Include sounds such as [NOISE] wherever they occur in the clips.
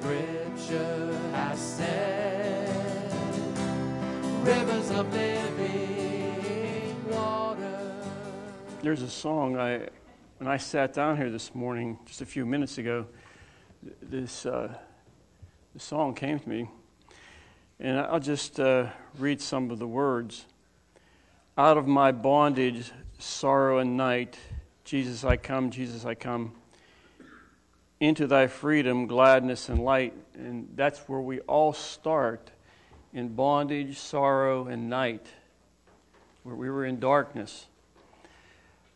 Scripture has said, rivers of living water. There's a song I, when I sat down here this morning, just a few minutes ago, this, uh, this song came to me, and I'll just uh, read some of the words. Out of my bondage, sorrow, and night, Jesus, I come, Jesus, I come. Into thy freedom, gladness, and light. And that's where we all start in bondage, sorrow, and night, where we were in darkness.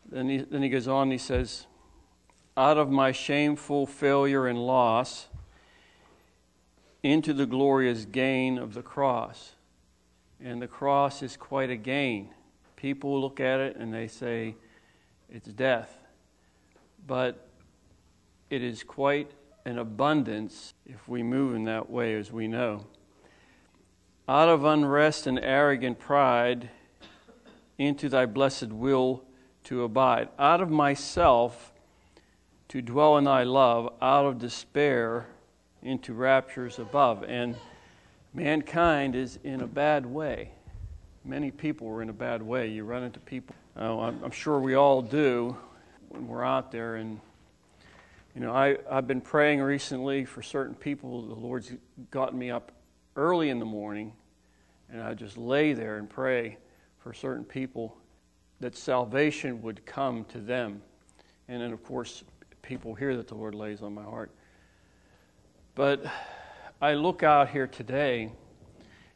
Then he, then he goes on, he says, Out of my shameful failure and loss, into the glorious gain of the cross. And the cross is quite a gain. People look at it and they say it's death. But it is quite an abundance if we move in that way, as we know. Out of unrest and arrogant pride, into thy blessed will to abide. Out of myself, to dwell in thy love. Out of despair, into raptures above. And mankind is in a bad way. Many people are in a bad way. You run into people. Oh, I'm, I'm sure we all do when we're out there. And, you know, I, I've been praying recently for certain people. The Lord's gotten me up early in the morning, and I just lay there and pray for certain people that salvation would come to them. And then, of course, people hear that the Lord lays on my heart. But I look out here today,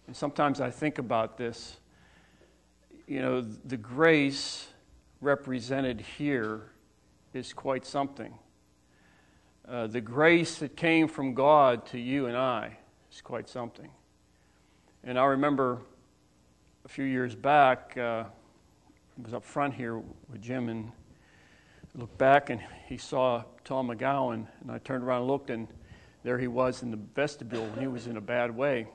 and sometimes I think about this. You know, the grace represented here is quite something. Uh, the grace that came from God to you and I is quite something. And I remember a few years back, uh, I was up front here with Jim and looked back and he saw Tom McGowan. And I turned around and looked, and there he was in the vestibule, and he was in a bad way.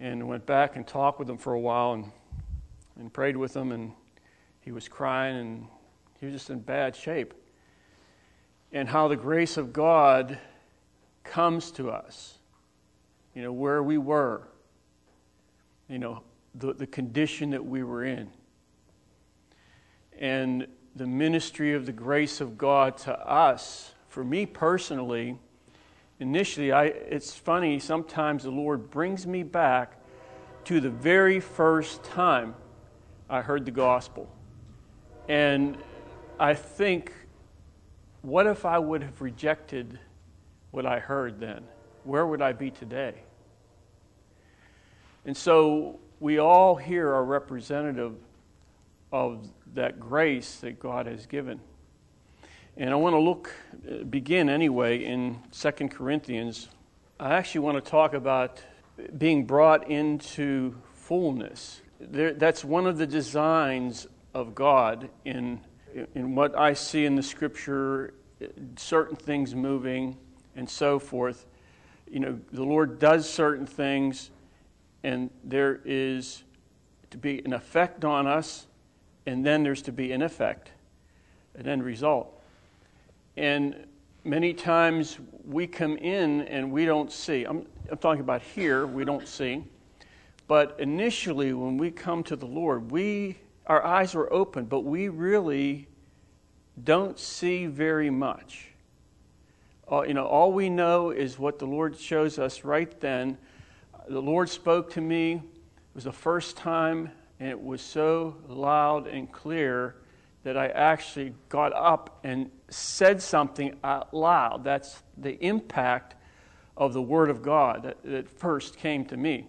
And went back and talked with him for a while and, and prayed with him, and he was crying and he was just in bad shape. And how the grace of God comes to us, you know, where we were, you know, the, the condition that we were in. And the ministry of the grace of God to us, for me personally, initially, I, it's funny, sometimes the Lord brings me back to the very first time I heard the gospel. And I think, what if I would have rejected what I heard then? Where would I be today? And so we all here are representative of that grace that God has given. And I want to look, begin anyway in 2 Corinthians. I actually want to talk about being brought into fullness. There, that's one of the designs of God in, in what I see in the scripture, certain things moving and so forth. You know, the Lord does certain things, and there is to be an effect on us, and then there's to be an effect, an end result. And many times we come in and we don't see. I'm, I'm talking about here, we don't see. But initially, when we come to the Lord, we our eyes are open, but we really don't see very much. Uh, you know, all we know is what the Lord shows us right then. The Lord spoke to me. It was the first time, and it was so loud and clear that I actually got up and said something out loud. That's the impact of the Word of God that, that first came to me.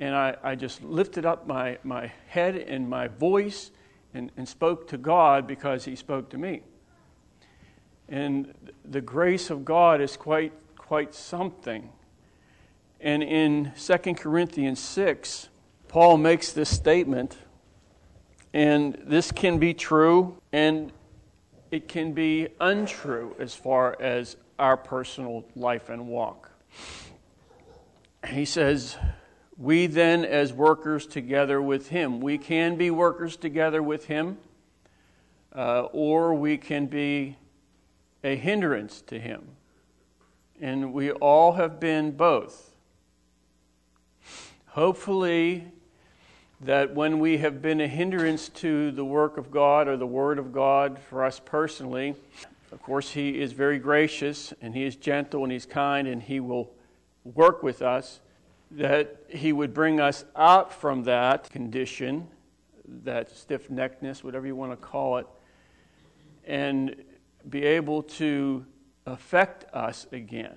And I, I just lifted up my, my head and my voice and, and spoke to God because He spoke to me. And the grace of God is quite, quite something. And in 2 Corinthians 6, Paul makes this statement, and this can be true and it can be untrue as far as our personal life and walk. He says, We then, as workers together with Him, we can be workers together with Him, uh, or we can be a hindrance to Him. And we all have been both. Hopefully, that when we have been a hindrance to the work of God or the Word of God for us personally, of course, He is very gracious and He is gentle and He's kind and He will work with us, that He would bring us out from that condition, that stiff neckedness, whatever you want to call it, and be able to affect us again.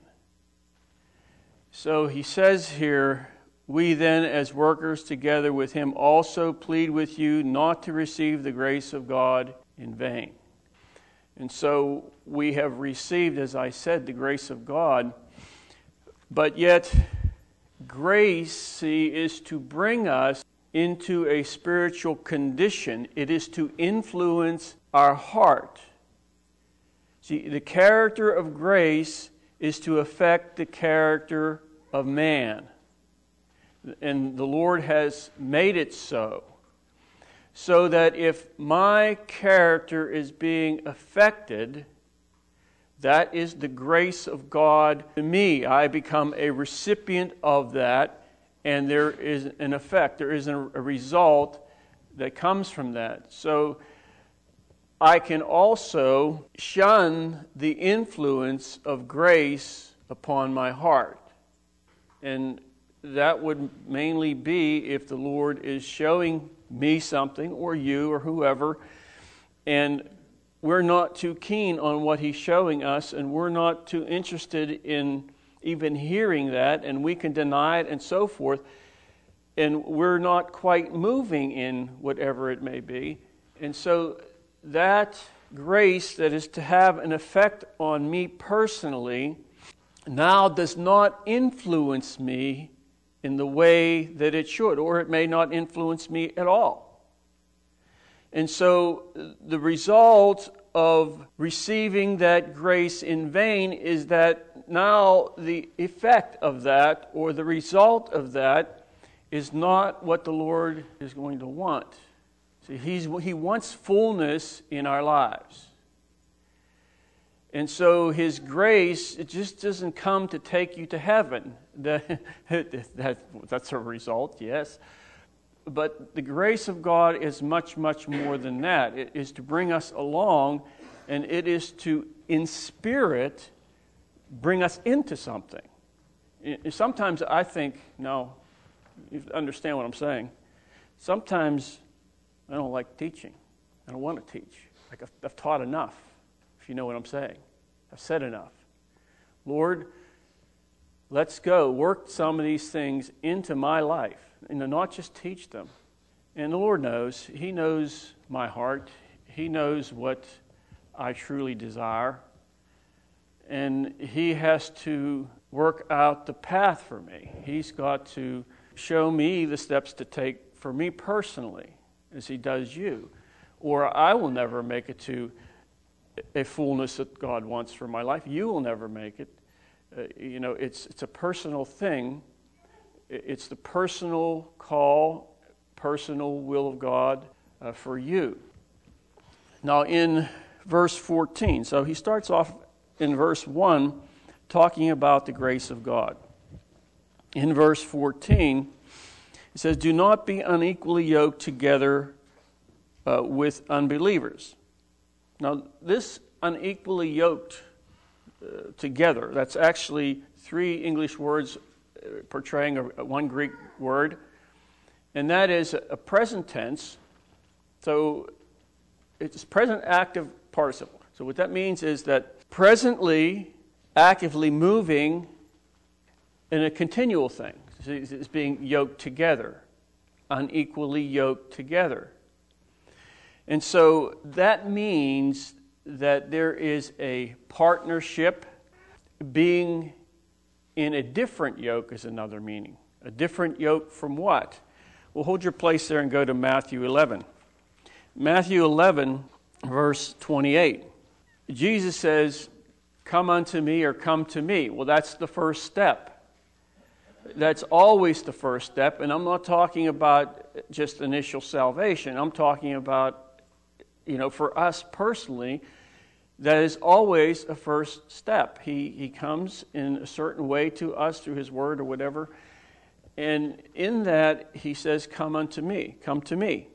So He says here, we then, as workers together with him, also plead with you not to receive the grace of God in vain. And so we have received, as I said, the grace of God, but yet grace see, is to bring us into a spiritual condition, it is to influence our heart. See, the character of grace is to affect the character of man and the Lord has made it so. So that if my character is being affected, that is the grace of God to me. I become a recipient of that, and there is an effect, there is a result that comes from that. So I can also shun the influence of grace upon my heart. And that would mainly be if the Lord is showing me something, or you, or whoever, and we're not too keen on what He's showing us, and we're not too interested in even hearing that, and we can deny it and so forth, and we're not quite moving in whatever it may be. And so that grace that is to have an effect on me personally now does not influence me in the way that it should, or it may not influence me at all. And so the result of receiving that grace in vain is that now the effect of that, or the result of that, is not what the Lord is going to want. See, he's, He wants fullness in our lives. And so His grace, it just doesn't come to take you to heaven. [LAUGHS] That, that, that's a result, yes. But the grace of God is much, much more than that. It is to bring us along, and it is to, in spirit, bring us into something. Sometimes I think, no, you understand what I'm saying. Sometimes I don't like teaching. I don't want to teach. Like I've, I've taught enough, if you know what I'm saying. I've said enough. Lord, let's go work some of these things into my life and not just teach them. And the Lord knows, He knows my heart, He knows what I truly desire. And He has to work out the path for me. He's got to show me the steps to take for me personally, as He does you. Or I will never make it to a fullness that God wants for my life. You will never make it. Uh, you know, it's, it's a personal thing. It's the personal call, personal will of God uh, for you. Now, in verse 14, so he starts off in verse 1 talking about the grace of God. In verse 14, he says, Do not be unequally yoked together uh, with unbelievers. Now, this unequally yoked uh, together. That's actually three English words portraying a, one Greek word, and that is a, present tense. So it's present active participle. So what that means is that presently, actively moving in a continual thing. It's being yoked together, unequally yoked together. And so that means that there is a partnership. Being in a different yoke is another meaning. A different yoke from what? Well, hold your place there and go to Matthew 11. Matthew 11, verse 28. Jesus says, Come unto me or come to me. Well, that's the first step. That's always the first step. And I'm not talking about just initial salvation, I'm talking about, you know, for us personally that is always a first step. He, he comes in a certain way to us through His Word or whatever. And in that, He says, Come unto me, come to me.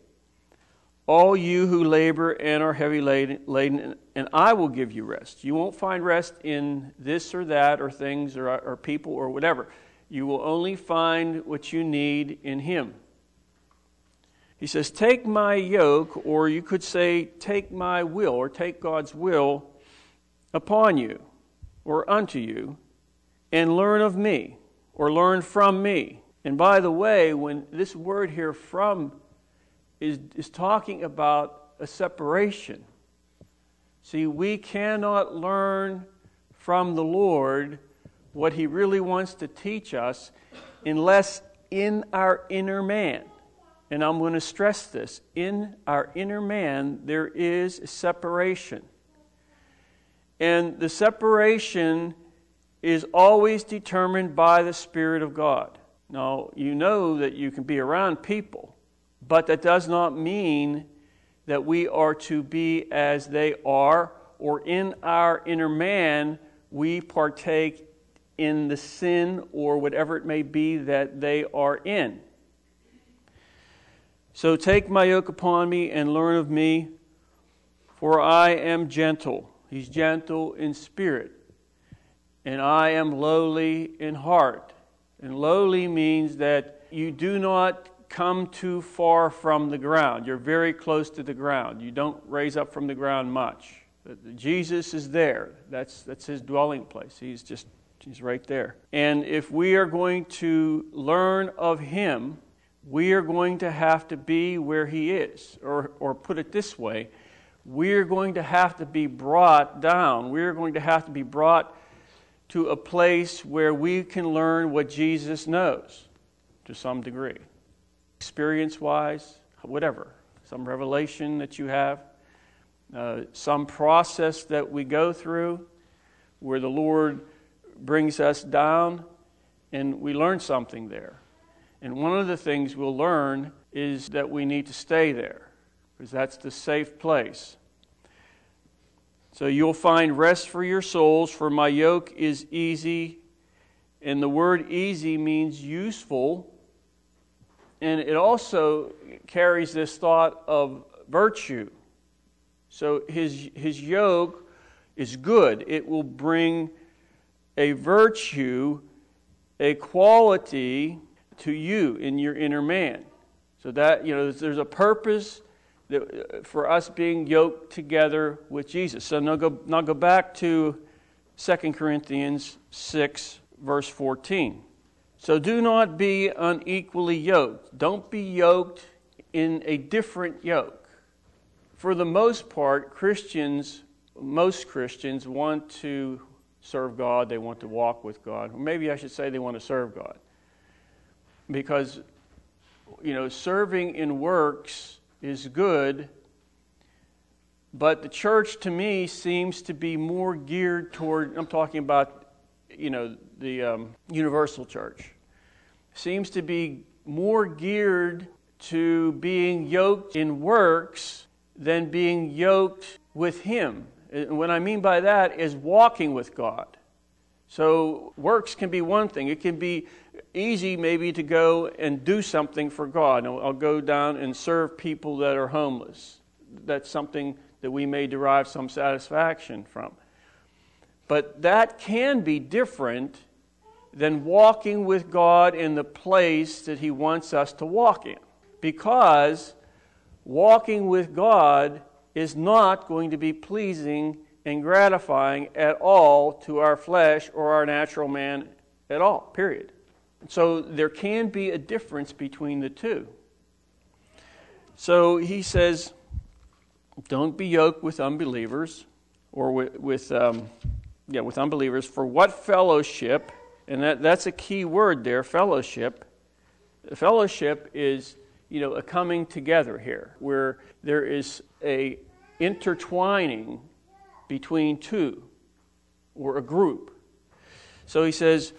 All you who labor and are heavy laden, and I will give you rest. You won't find rest in this or that or things or, or people or whatever. You will only find what you need in Him. He says, Take my yoke, or you could say, Take my will, or take God's will upon you, or unto you, and learn of me, or learn from me. And by the way, when this word here, from, is, is talking about a separation. See, we cannot learn from the Lord what He really wants to teach us unless in our inner man and I'm going to stress this in our inner man, there is separation. And the separation is always determined by the Spirit of God. Now, you know that you can be around people, but that does not mean that we are to be as they are, or in our inner man, we partake in the sin or whatever it may be that they are in. So take my yoke upon me and learn of me, for I am gentle. He's gentle in spirit. And I am lowly in heart. And lowly means that you do not come too far from the ground. You're very close to the ground. You don't raise up from the ground much. Jesus is there. That's, that's his dwelling place. He's just, he's right there. And if we are going to learn of him, we are going to have to be where He is. Or, or put it this way, we're going to have to be brought down. We're going to have to be brought to a place where we can learn what Jesus knows to some degree. Experience wise, whatever. Some revelation that you have, uh, some process that we go through where the Lord brings us down and we learn something there. And one of the things we'll learn is that we need to stay there because that's the safe place. So you'll find rest for your souls, for my yoke is easy. And the word easy means useful. And it also carries this thought of virtue. So his, his yoke is good, it will bring a virtue, a quality to you in your inner man. So that, you know, there's a purpose that, uh, for us being yoked together with Jesus. So now go, now go back to 2 Corinthians 6, verse 14. So do not be unequally yoked. Don't be yoked in a different yoke. For the most part, Christians, most Christians want to serve God, they want to walk with God. Or maybe I should say they want to serve God because you know serving in works is good but the church to me seems to be more geared toward i'm talking about you know the um, universal church seems to be more geared to being yoked in works than being yoked with him. And what i mean by that is walking with god so works can be one thing it can be easy maybe to go and do something for God. I'll, go down and serve people that are homeless. That's something that we may derive some satisfaction from. But that can be different than walking with God in the place that He wants us to walk in. Because walking with God is not going to be pleasing and gratifying at all to our flesh or our natural man at all, period. So there can be a difference between the two. So he says, don't be yoked with unbelievers or with, with um, yeah, with unbelievers. For what fellowship, and that, that's a key word there, fellowship. Fellowship is, you know, a coming together here, where there is a intertwining between two or a group. So he says,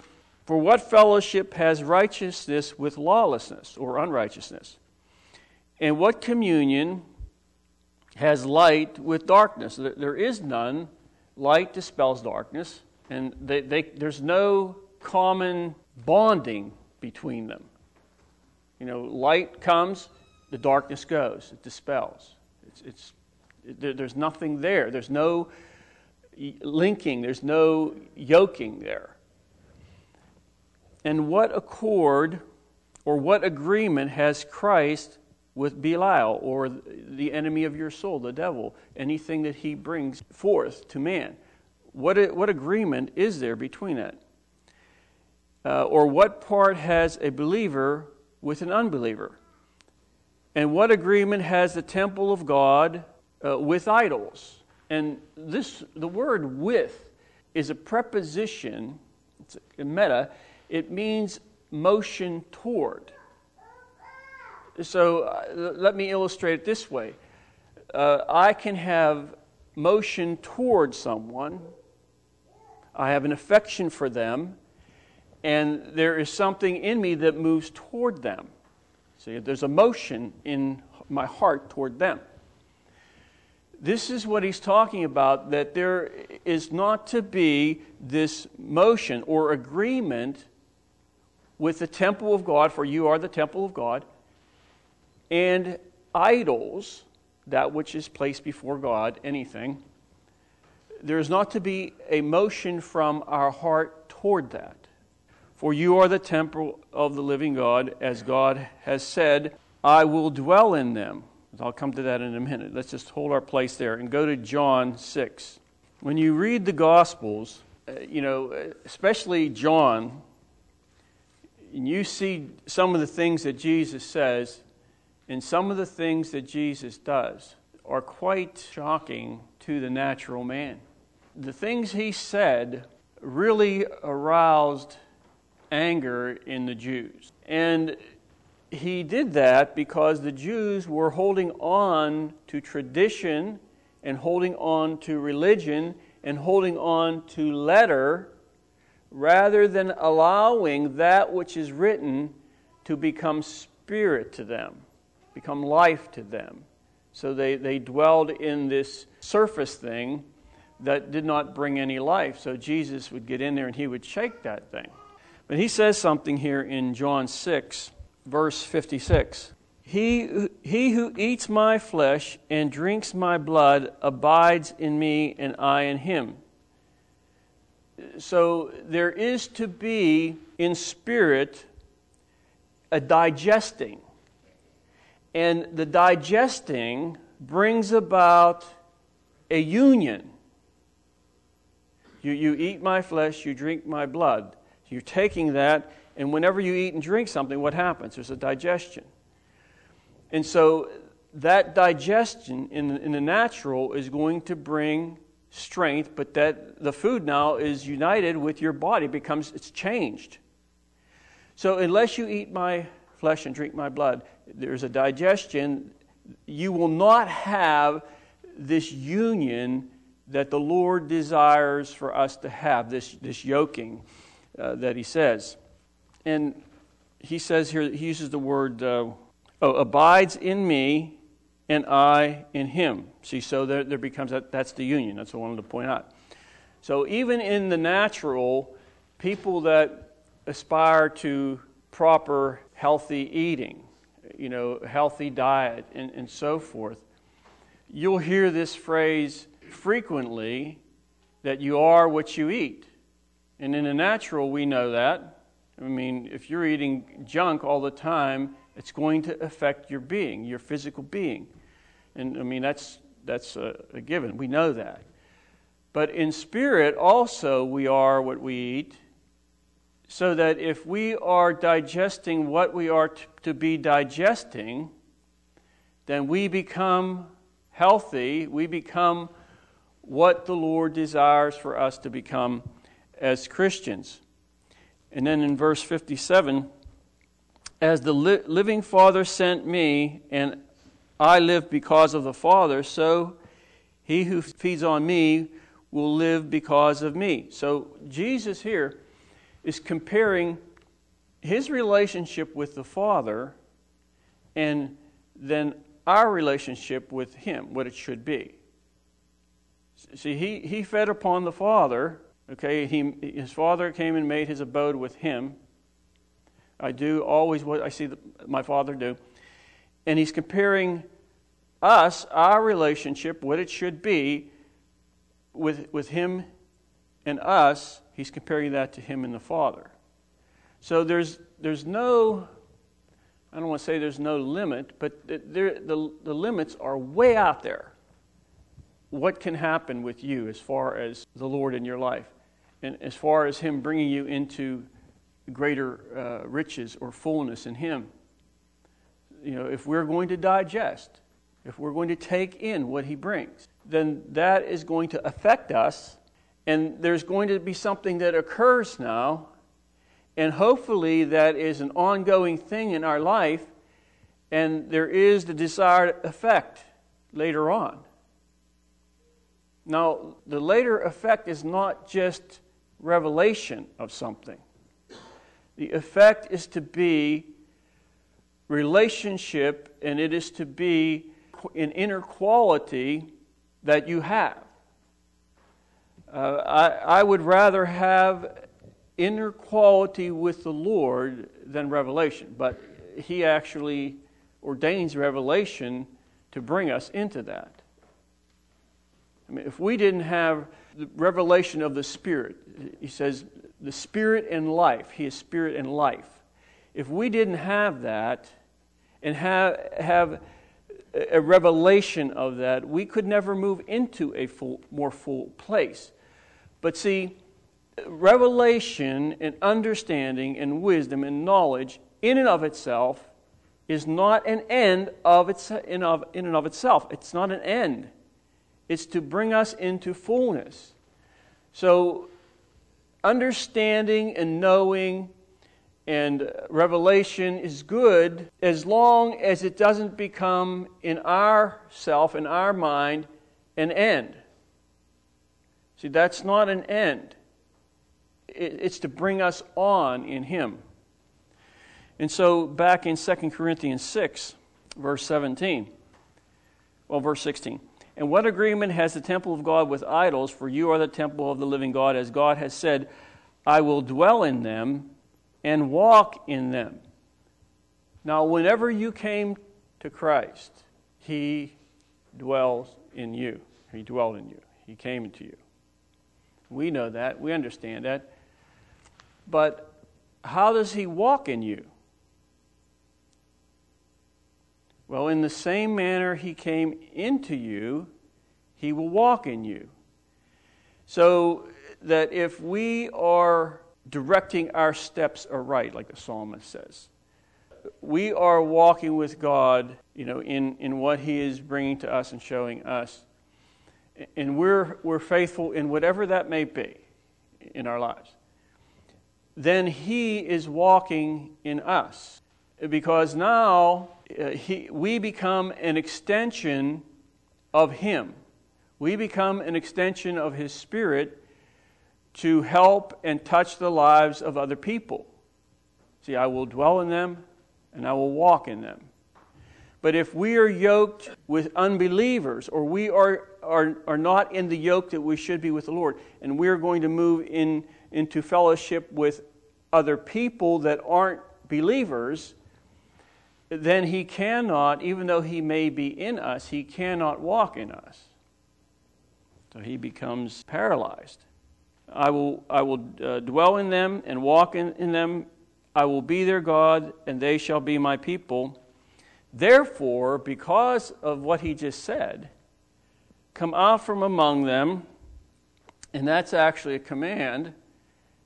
for what fellowship has righteousness with lawlessness or unrighteousness? And what communion has light with darkness? There is none light dispels darkness, and they, they, there's no common bonding between them. You know, light comes, the darkness goes, it dispels. It's, it's, there's nothing there. There's no linking, there's no yoking there. And what accord or what agreement has Christ with Belial or the enemy of your soul, the devil, anything that he brings forth to man? What, what agreement is there between that? Uh, or what part has a believer with an unbeliever? And what agreement has the temple of God uh, with idols? And this, the word with, is a preposition, it's a meta, it means motion toward. So uh, let me illustrate it this way uh, I can have motion toward someone, I have an affection for them, and there is something in me that moves toward them. See, there's a motion in my heart toward them. This is what he's talking about that there is not to be this motion or agreement with the temple of God, for you are the temple of God, and idols, that which is placed before God, anything. There is not to be a motion from our heart toward that. For you are the temple of the living God, as God has said, I will dwell in them. I'll come to that in a minute. Let's just hold our place there and go to John 6. When you read the Gospels, uh, you know, especially John, and you see some of the things that Jesus says and some of the things that Jesus does are quite shocking to the natural man. The things he said really aroused anger in the Jews. And he did that because the Jews were holding on to tradition and holding on to religion and holding on to letter rather than allowing that which is written to become spirit to them, become life to them. So they, they dwelled in this surface thing that did not bring any life. So Jesus would get in there and he would shake that thing. But he says something here in John 6 verse 56. He, he who eats my flesh and drinks my blood abides in me, and I in him. So there is to be in spirit a digesting. And the digesting brings about a union. You, you eat my flesh, you drink my blood. You're taking that and whenever you eat and drink something, what happens? There's a digestion. And so that digestion in the, in the natural is going to bring strength, but that the food now is united with your body, becomes it's changed. So unless you eat my flesh and drink my blood, there's a digestion. You will not have this union that the Lord desires for us to have, this, this yoking uh, that He says and he says here, he uses the word, uh, oh, abides in me and I in him. See, so there, there becomes that, that's the union. That's what I wanted to point out. So even in the natural, people that aspire to proper healthy eating, you know, healthy diet, and, and so forth, you'll hear this phrase frequently that you are what you eat. And in the natural, we know that. I mean, if you're eating junk all the time, it's going to affect your being, your physical being. And I mean, that's, that's a, a given. We know that. But in spirit, also, we are what we eat. So that if we are digesting what we are t- to be digesting, then we become healthy. We become what the Lord desires for us to become as Christians. And then in verse 57, as the li- living Father sent me, and I live because of the Father, so he who feeds on me will live because of me. So Jesus here is comparing his relationship with the Father and then our relationship with him, what it should be. See, he, he fed upon the Father. Okay, he, his Father came and made his abode with him. I do always what I see the, my Father do. And he's comparing us, our relationship, what it should be, with, with him and us. He's comparing that to him and the Father. So there's, there's no, I don't want to say there's no limit, but there, the, the limits are way out there. What can happen with you as far as the Lord in your life? And as far as Him bringing you into greater uh, riches or fullness in Him. You know, if we're going to digest, if we're going to take in what He brings, then that is going to affect us. And there's going to be something that occurs now and hopefully, that is an ongoing thing in our life, and there is the desired effect later on. Now, the later effect is not just revelation of something, the effect is to be relationship, and it is to be an inner quality that you have. Uh, I, I would rather have inner quality with the Lord than revelation, but He actually ordains revelation to bring us into that. I mean, if we didn't have the revelation of the Spirit, He says, the Spirit and life, He is Spirit and life. If we didn't have that and have, have a revelation of that, we could never move into a full, more full place. But see, revelation and understanding and wisdom and knowledge in and of itself is not an end of its, in, of, in and of itself. It's not an end. It's to bring us into fullness. So, understanding and knowing and revelation is good as long as it doesn't become in our self, in our mind, an end. See, that's not an end it's to bring us on in Him. And so, back in 2 Corinthians 6, verse 17, well, verse 16. And what agreement has the temple of God with idols? For you are the temple of the living God, as God has said, I will dwell in them and walk in them. Now, whenever you came to Christ, He dwells in you. He dwelled in you. He came into you. We know that. We understand that. But how does he walk in you? Well, in the same manner he came into you, he will walk in you. So that if we are directing our steps aright, like the psalmist says, we are walking with God, you know, in, in what he is bringing to us and showing us. And we're, we're faithful in whatever that may be in our lives then He is walking in us. Because now uh, he, we become an extension of Him. We become an extension of His Spirit to help and touch the lives of other people. See, I will dwell in them and I will walk in them. But if we are yoked with unbelievers, or we are, are, are not in the yoke that we should be with the Lord, and we're going to move in into fellowship with other people that aren't believers, then he cannot, even though he may be in us, he cannot walk in us. So he becomes paralyzed. I will, I will uh, dwell in them and walk in, in them. I will be their God, and they shall be my people. Therefore, because of what he just said, come out from among them, and that's actually a command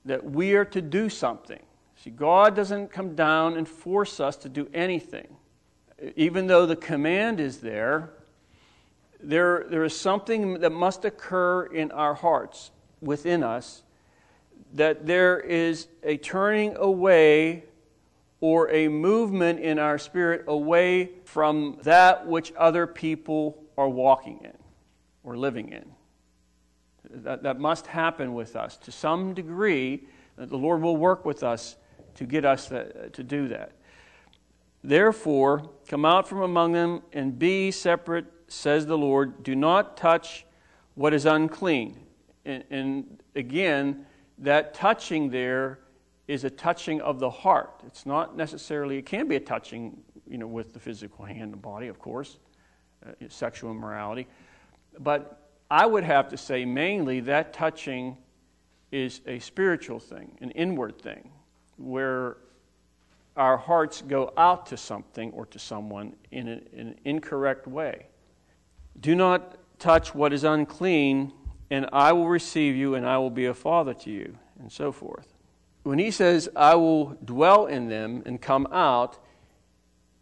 that we are to do something. See, God doesn't come down and force us to do anything. Even though the command is there, there, there is something that must occur in our hearts, within us, that there is a turning away or a movement in our spirit away from that which other people are walking in or living in. That, that must happen with us to some degree. The Lord will work with us to get us that, to do that. Therefore, come out from among them and be separate, says the Lord. Do not touch what is unclean. And, and again, that touching there is a touching of the heart. It's not necessarily, it can be a touching, you know, with the physical hand and body, of course, uh, sexual immorality. But I would have to say mainly that touching is a spiritual thing, an inward thing, where our hearts go out to something or to someone in, an incorrect way. Do not touch what is unclean, and I will receive you, and I will be a father to you, and so forth. When he says, I will dwell in them and come out,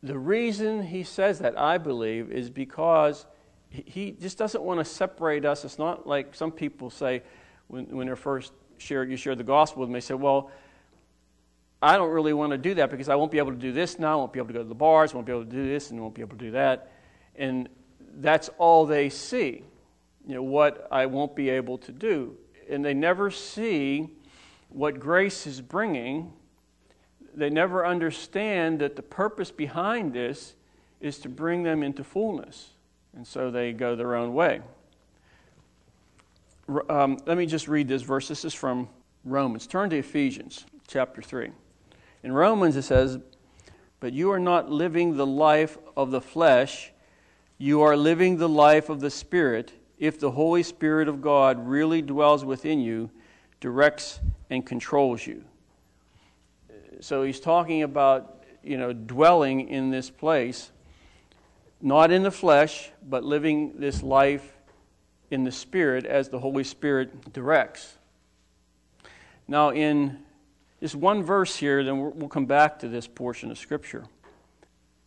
the reason he says that, I believe, is because he just doesn't want to separate us. It's not like some people say when, when they're first shared, you share the gospel with them, they say, Well, I don't really want to do that because I won't be able to do this now. I won't be able to go to the bars. I won't be able to do this and I won't be able to do that. And that's all they see, you know, what I won't be able to do. And they never see what grace is bringing. They never understand that the purpose behind this is to bring them into fullness. And so they go their own way. Um, let me just read this verse. This is from Romans. Turn to Ephesians chapter 3. In Romans, it says, But you are not living the life of the flesh, you are living the life of the Spirit, if the Holy Spirit of God really dwells within you, directs, and controls you. So he's talking about, you know, dwelling in this place, not in the flesh, but living this life in the Spirit as the Holy Spirit directs. Now, in just one verse here, then we'll come back to this portion of Scripture.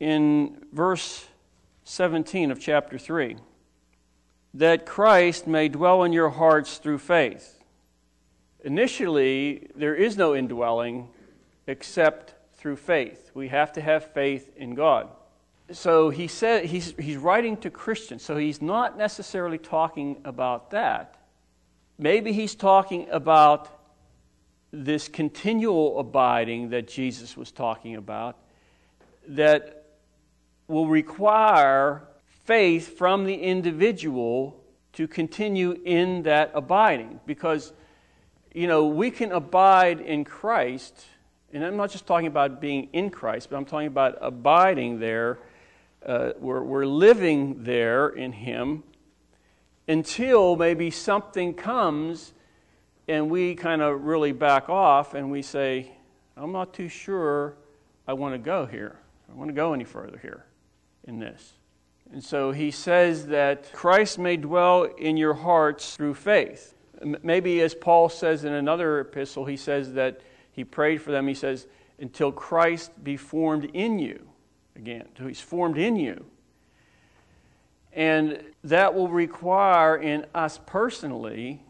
In verse 17 of chapter 3, that Christ may dwell in your hearts through faith. Initially, there is no indwelling except through faith. We have to have faith in God. So he said he's, he's writing to Christians, so he's not necessarily talking about that. Maybe he's talking about this continual abiding that Jesus was talking about that will require faith from the individual to continue in that abiding. Because you know we can abide in Christ and I'm not just talking about being in Christ but I'm talking about abiding there uh, we're, we're living there in him until maybe something comes and we kind of really back off and we say, I'm not too sure I want to go here. I want to go any further here in this. And so he says that Christ may dwell in your hearts through faith. Maybe as Paul says in another epistle, he says that he prayed for them. He says, until Christ be formed in you again. So he's formed in you. And that will require in us personally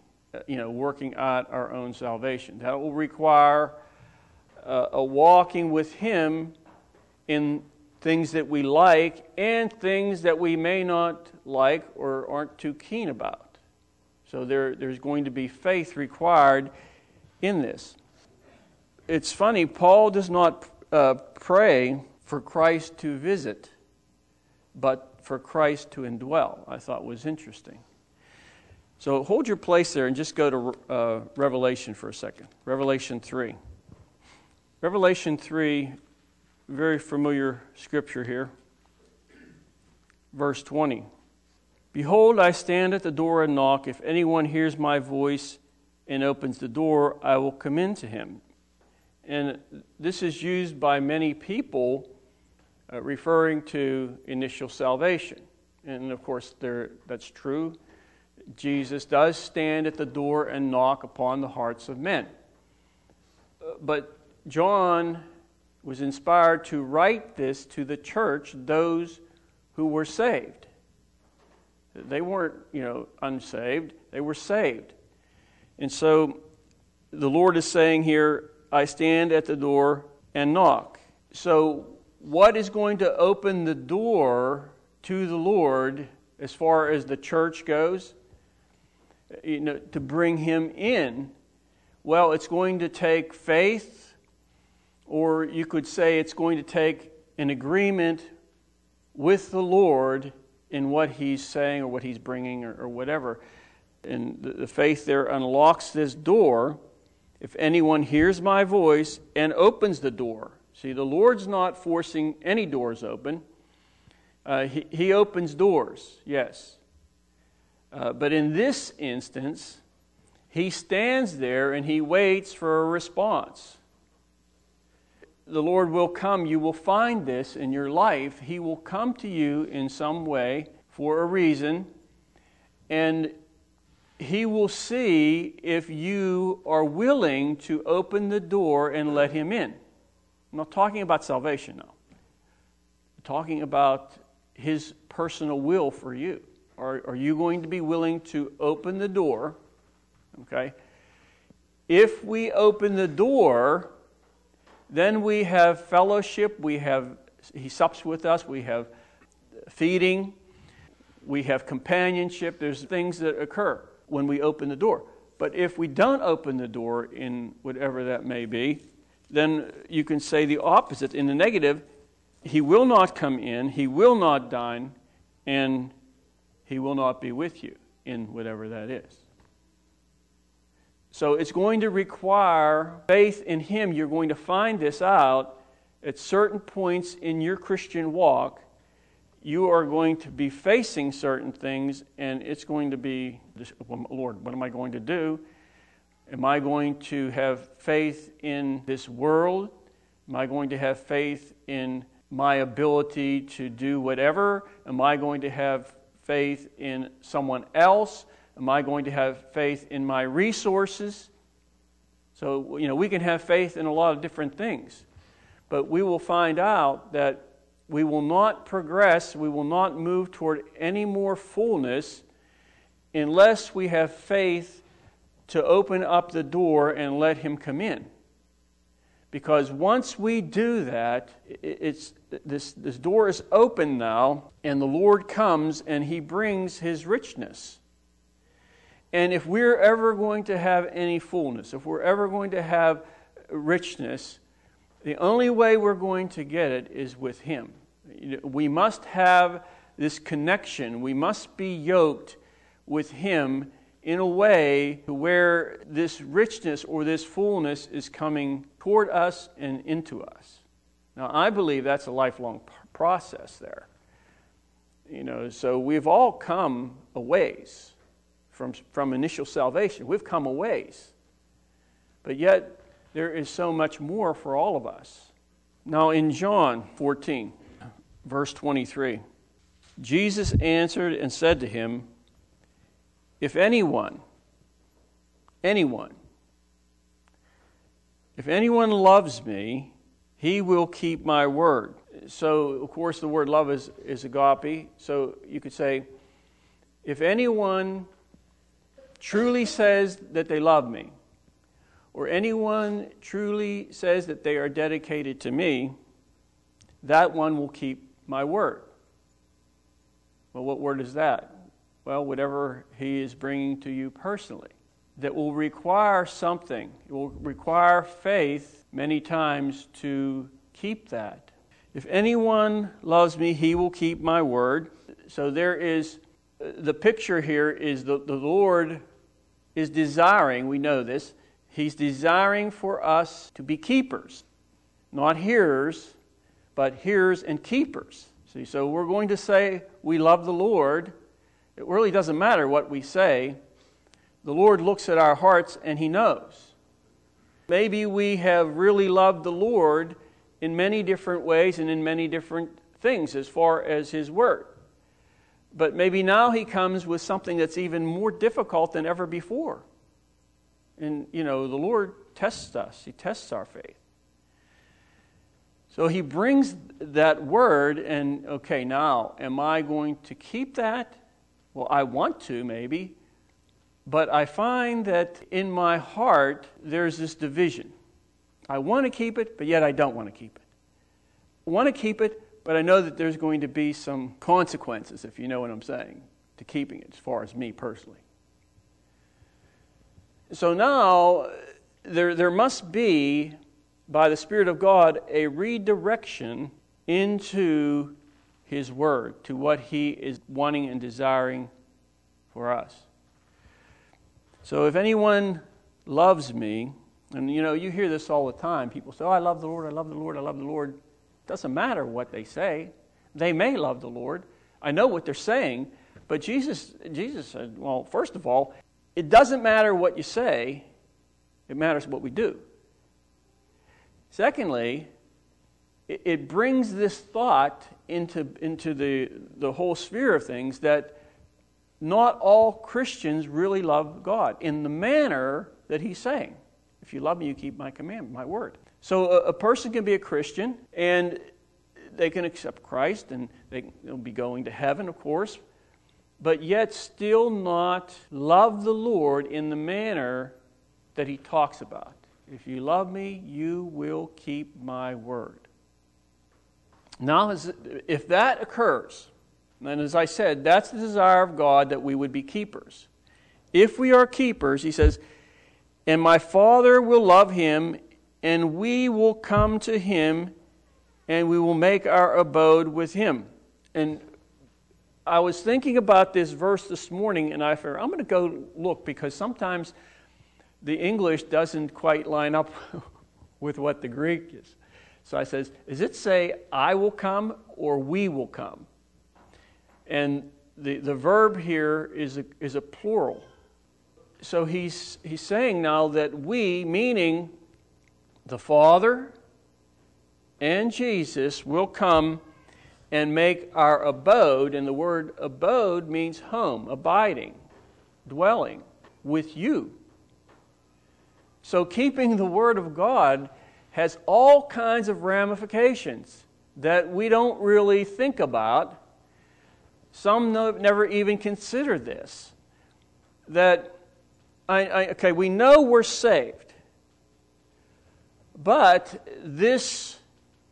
you know, working out our own salvation. That will require uh, a walking with Him in things that we like and things that we may not like or aren't too keen about. So there, there's going to be faith required in this. It's funny, Paul does not uh, pray for Christ to visit, but for Christ to indwell, I thought was interesting. So hold your place there and just go to uh, Revelation for a second. Revelation 3. Revelation 3, very familiar scripture here. Verse 20. Behold, I stand at the door and knock. If anyone hears my voice and opens the door, I will come in to him. And this is used by many people uh, referring to initial salvation. And of course, that's true. Jesus does stand at the door and knock upon the hearts of men. Uh, but John was inspired to write this to the church, those who were saved. They weren't, you know, unsaved, they were saved. And so the Lord is saying here, I stand at the door and knock. So, what is going to open the door to the Lord as far as the church goes? You know, to bring him in? Well, it's going to take faith, or you could say it's going to take an agreement with the Lord in what he's saying or what he's bringing or, or whatever. And the, the faith there unlocks this door. If anyone hears my voice and opens the door. See, the Lord's not forcing any doors open. Uh, he, he opens doors, yes. Uh, but in this instance, he stands there and he waits for a response. The Lord will come. You will find this in your life. He will come to you in some way for a reason, and He will see if you are willing to open the door and let Him in. I'm not talking about salvation now, I'm talking about His personal will for you. Are, are you going to be willing to open the door? Okay? If we open the door, then we have fellowship, we have, he sups with us, we have feeding, we have companionship. There's things that occur when we open the door. But if we don't open the door in whatever that may be, then you can say the opposite. In the negative, he will not come in, he will not dine, and he will not be with you in whatever that is. So it's going to require faith in Him. You're going to find this out at certain points in your Christian walk. You are going to be facing certain things, and it's going to be, Lord, what am I going to do? Am I going to have faith in this world? Am I going to have faith in my ability to do whatever? Am I going to have faith in someone else? Am I going to have faith in my resources? So, you know, we can have faith in a lot of different things. But we will find out that we will not progress, we will not move toward any more fullness unless we have faith to open up the door and let Him come in. Because once we do that, it's, this, this door is open now, and the Lord comes and He brings His richness. And if we're ever going to have any fullness, if we're ever going to have richness, the only way we're going to get it is with Him. We must have this connection. We must be yoked with Him in a way where this richness or this fullness is coming toward us and into us. Now, I believe that's a lifelong process there. You know, so we've all come a ways from, from initial salvation. We've come a ways. But yet, there is so much more for all of us. Now, in John 14, verse 23, Jesus answered and said to him, If anyone, anyone, if anyone loves me, he will keep my word. So, of course, the word love is, is agape. So you could say, if anyone truly says that they love me, or anyone truly says that they are dedicated to me, that one will keep my word. Well, what word is that? Well, whatever he is bringing to you personally. That will require something. It will require faith many times to keep that. If anyone loves me, he will keep my word. So there is, uh, the picture here is the, the Lord is desiring, we know this, he's desiring for us to be keepers, not hearers, but hearers and keepers. See, so we're going to say we love the Lord. It really doesn't matter what we say. The Lord looks at our hearts and he knows. Maybe we have really loved the Lord in many different ways and in many different things as far as his word. But maybe now he comes with something that's even more difficult than ever before. And, you know, the Lord tests us, he tests our faith. So he brings that word, and okay, now, am I going to keep that? Well, I want to, maybe. But I find that in my heart, there's this division. I want to keep it, but yet I don't want to keep it. I want to keep it, but I know that there's going to be some consequences, if you know what I'm saying, to keeping it, as far as me personally. So now, there, there must be, by the Spirit of God, a redirection into His Word, to what He is wanting and desiring for us. So if anyone loves me, and you know, you hear this all the time. People say, Oh, I love the Lord, I love the Lord, I love the Lord. It Doesn't matter what they say. They may love the Lord. I know what they're saying, but Jesus, Jesus said, Well, first of all, it doesn't matter what you say, it matters what we do. Secondly, it, it brings this thought into, into the, the whole sphere of things that not all Christians really love God in the manner that he's saying. If you love me, you keep my command, my word. So a, a person can be a Christian and they can accept Christ and they, will be going to heaven, of course, but yet still not love the Lord in the manner that he talks about. If you love me, you will keep my word. Now, if that occurs, and as I said, that's the desire of God that we would be keepers. If we are keepers, he says, and my Father will love him, and we will come to him, and we will make our abode with him. And I was thinking about this verse this morning, and I figured I'm going to go look because sometimes the English doesn't quite line up [LAUGHS] with what the Greek is. So I says, does it say I will come or we will come? And the, the verb here is a, is a plural so he's, he's saying now that we, meaning the Father and Jesus, will come and make our abode, and the word abode means home, abiding, dwelling with you. So keeping the Word of God has all kinds of ramifications that we don't really think about. Some never even consider this. That I, I, okay, we know we're saved, but this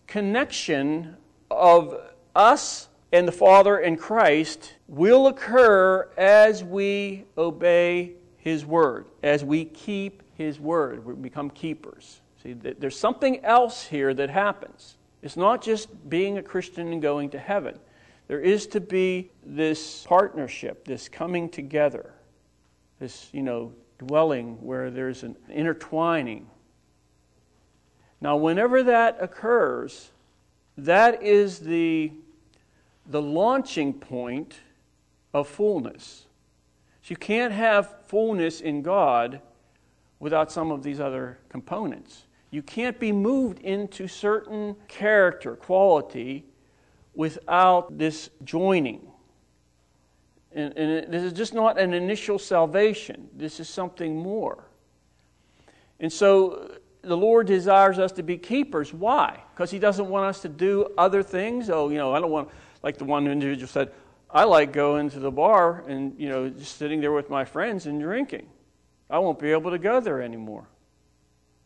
connection of us and the Father and Christ will occur as we obey His Word, as we keep His Word. We become keepers. See, there's something else here that happens. It's not just being a Christian and going to heaven. There is to be this partnership, this coming together this, you know, dwelling where there's an intertwining. Now, whenever that occurs, that is the, the launching point of fullness. So you can't have fullness in God without some of these other components. You can't be moved into certain character, quality, without this joining. And, and this is just not an initial salvation, this is something more. And so the Lord desires us to be keepers. Why? Because He doesn't want us to do other things. Oh, you know, I don't want, like the one individual said, I like going to the bar and, you know, just sitting there with my friends and drinking. I won't be able to go there anymore.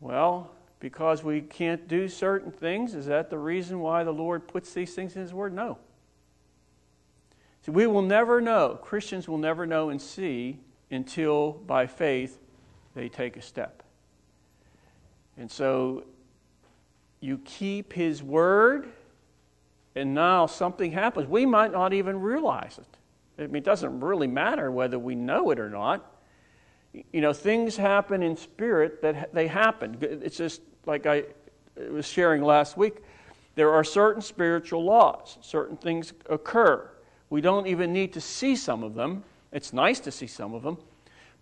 Well, because we can't do certain things, is that the reason why the Lord puts these things in His Word? No. See, we will never know, Christians will never know and see until by faith they take a step. And so you keep His word, and now something happens. We might not even realize it. I mean, it doesn't really matter whether we know it or not. You know, things happen in spirit that they happen. It's just like I was sharing last week. There are certain spiritual laws, certain things occur. We don't even need to see some of them. It's nice to see some of them.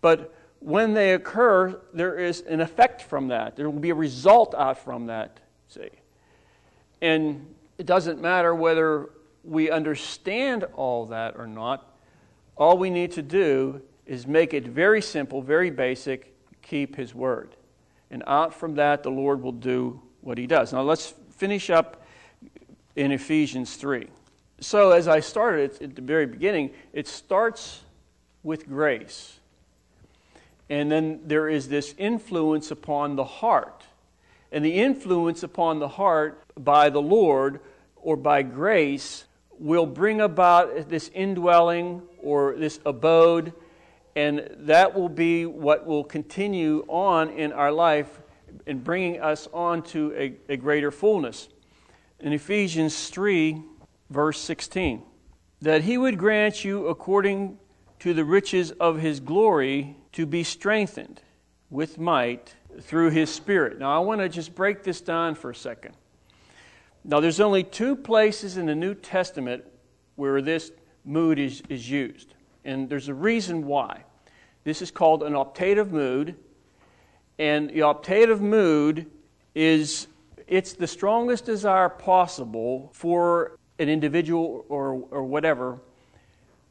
But when they occur, there is an effect from that. There will be a result out from that, see. And it doesn't matter whether we understand all that or not. All we need to do is make it very simple, very basic, keep His word. And out from that, the Lord will do what He does. Now let's finish up in Ephesians 3 so, as I started at the very beginning, it starts with grace. And then there is this influence upon the heart. And the influence upon the heart by the Lord or by grace will bring about this indwelling or this abode, and that will be what will continue on in our life in bringing us on to a, a greater fullness. In Ephesians 3, verse 16 that he would grant you according to the riches of his glory to be strengthened with might through his Spirit. Now, I want to just break this down for a second. Now, there's only two places in the New Testament where this mood is, is used, and there's a reason why. This is called an optative mood, and the optative mood is it's the strongest desire possible for an individual or, or whatever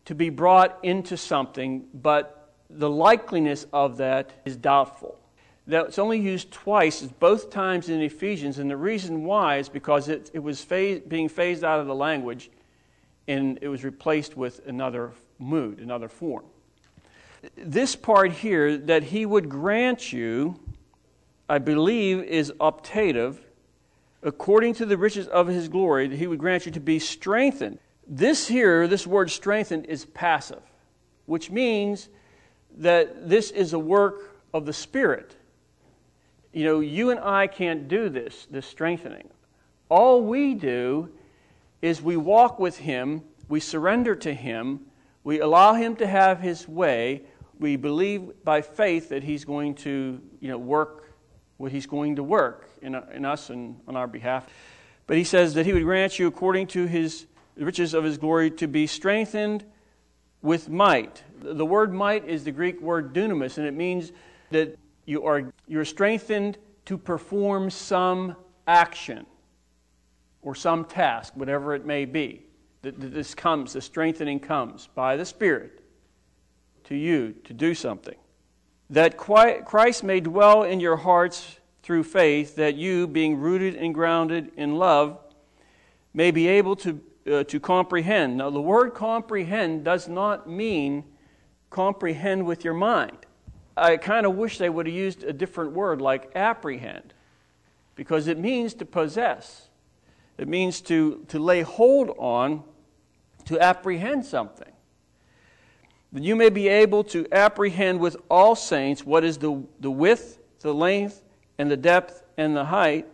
to be brought into something, but the likeliness of that is doubtful. That's only used twice, both times in Ephesians, and the reason why is because it, it was phased, being phased out of the language and it was replaced with another mood, another form. This part here, that he would grant you, I believe, is optative, according to the riches of his glory, that he would grant you to be strengthened. This here, this word strengthened, is passive, which means that this is a work of the Spirit. You know, you and I can't do this, this strengthening. All we do is we walk with Him, we surrender to Him, we allow Him to have His way, we believe by faith that He's going to, you know, work what He's going to work in, in us and on our behalf. But He says that He would grant you according to His riches of His glory to be strengthened with might. The word might is the Greek word dunamis, and it means that you are you're strengthened to perform some action or some task, whatever it may be. That this comes, the strengthening comes by the Spirit to you to do something. That Christ may dwell in your hearts through faith, that you, being rooted and grounded in love, may be able to, uh, to comprehend. Now, the word comprehend does not mean comprehend with your mind. I kind of wish they would have used a different word like apprehend, because it means to possess. It means to, to lay hold on, to apprehend something. That you may be able to apprehend with all saints what is the, the width, the length, and the depth, and the height,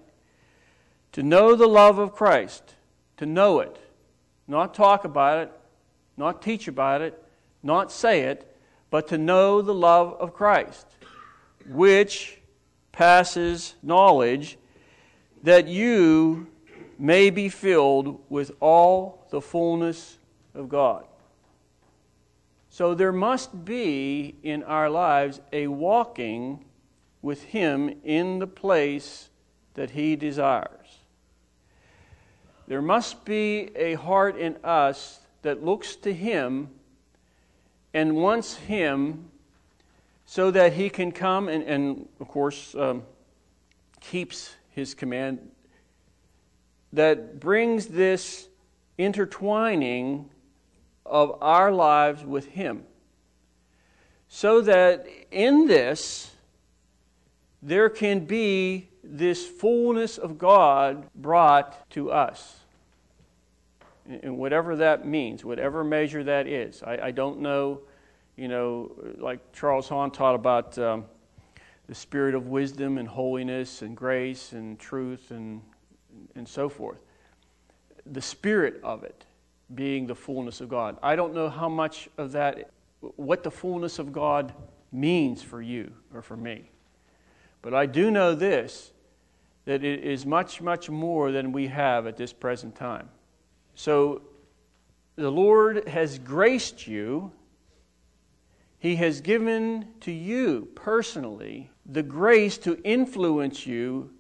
to know the love of Christ, to know it, not talk about it, not teach about it, not say it, but to know the love of Christ, which passes knowledge, that you may be filled with all the fullness of God. So there must be in our lives a walking with Him in the place that He desires. There must be a heart in us that looks to Him and wants Him so that He can come and, and of course, um, keeps His command that brings this intertwining of our lives with Him. So that in this, there can be this fullness of God brought to us. And whatever that means, whatever measure that is. I, I don't know, you know, like Charles Hahn taught about um, the spirit of wisdom and holiness and grace and truth and and so forth. The spirit of it being the fullness of God. I don't know how much of that, what the fullness of God means for you or for me. But I do know this that it is much, much more than we have at this present time. So the Lord has graced you. He has given to you personally the grace to influence you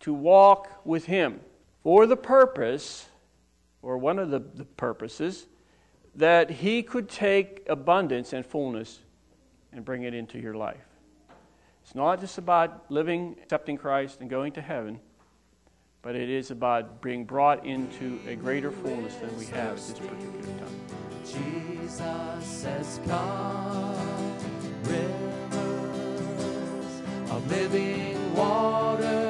to walk with Him for the purpose, or one of the, the purposes, that He could take abundance and fullness and bring it into your life. It's not just about living, accepting Christ, and going to heaven, but it is about being brought into a greater fullness than we have at this particular time. Jesus says, Come, rivers of living water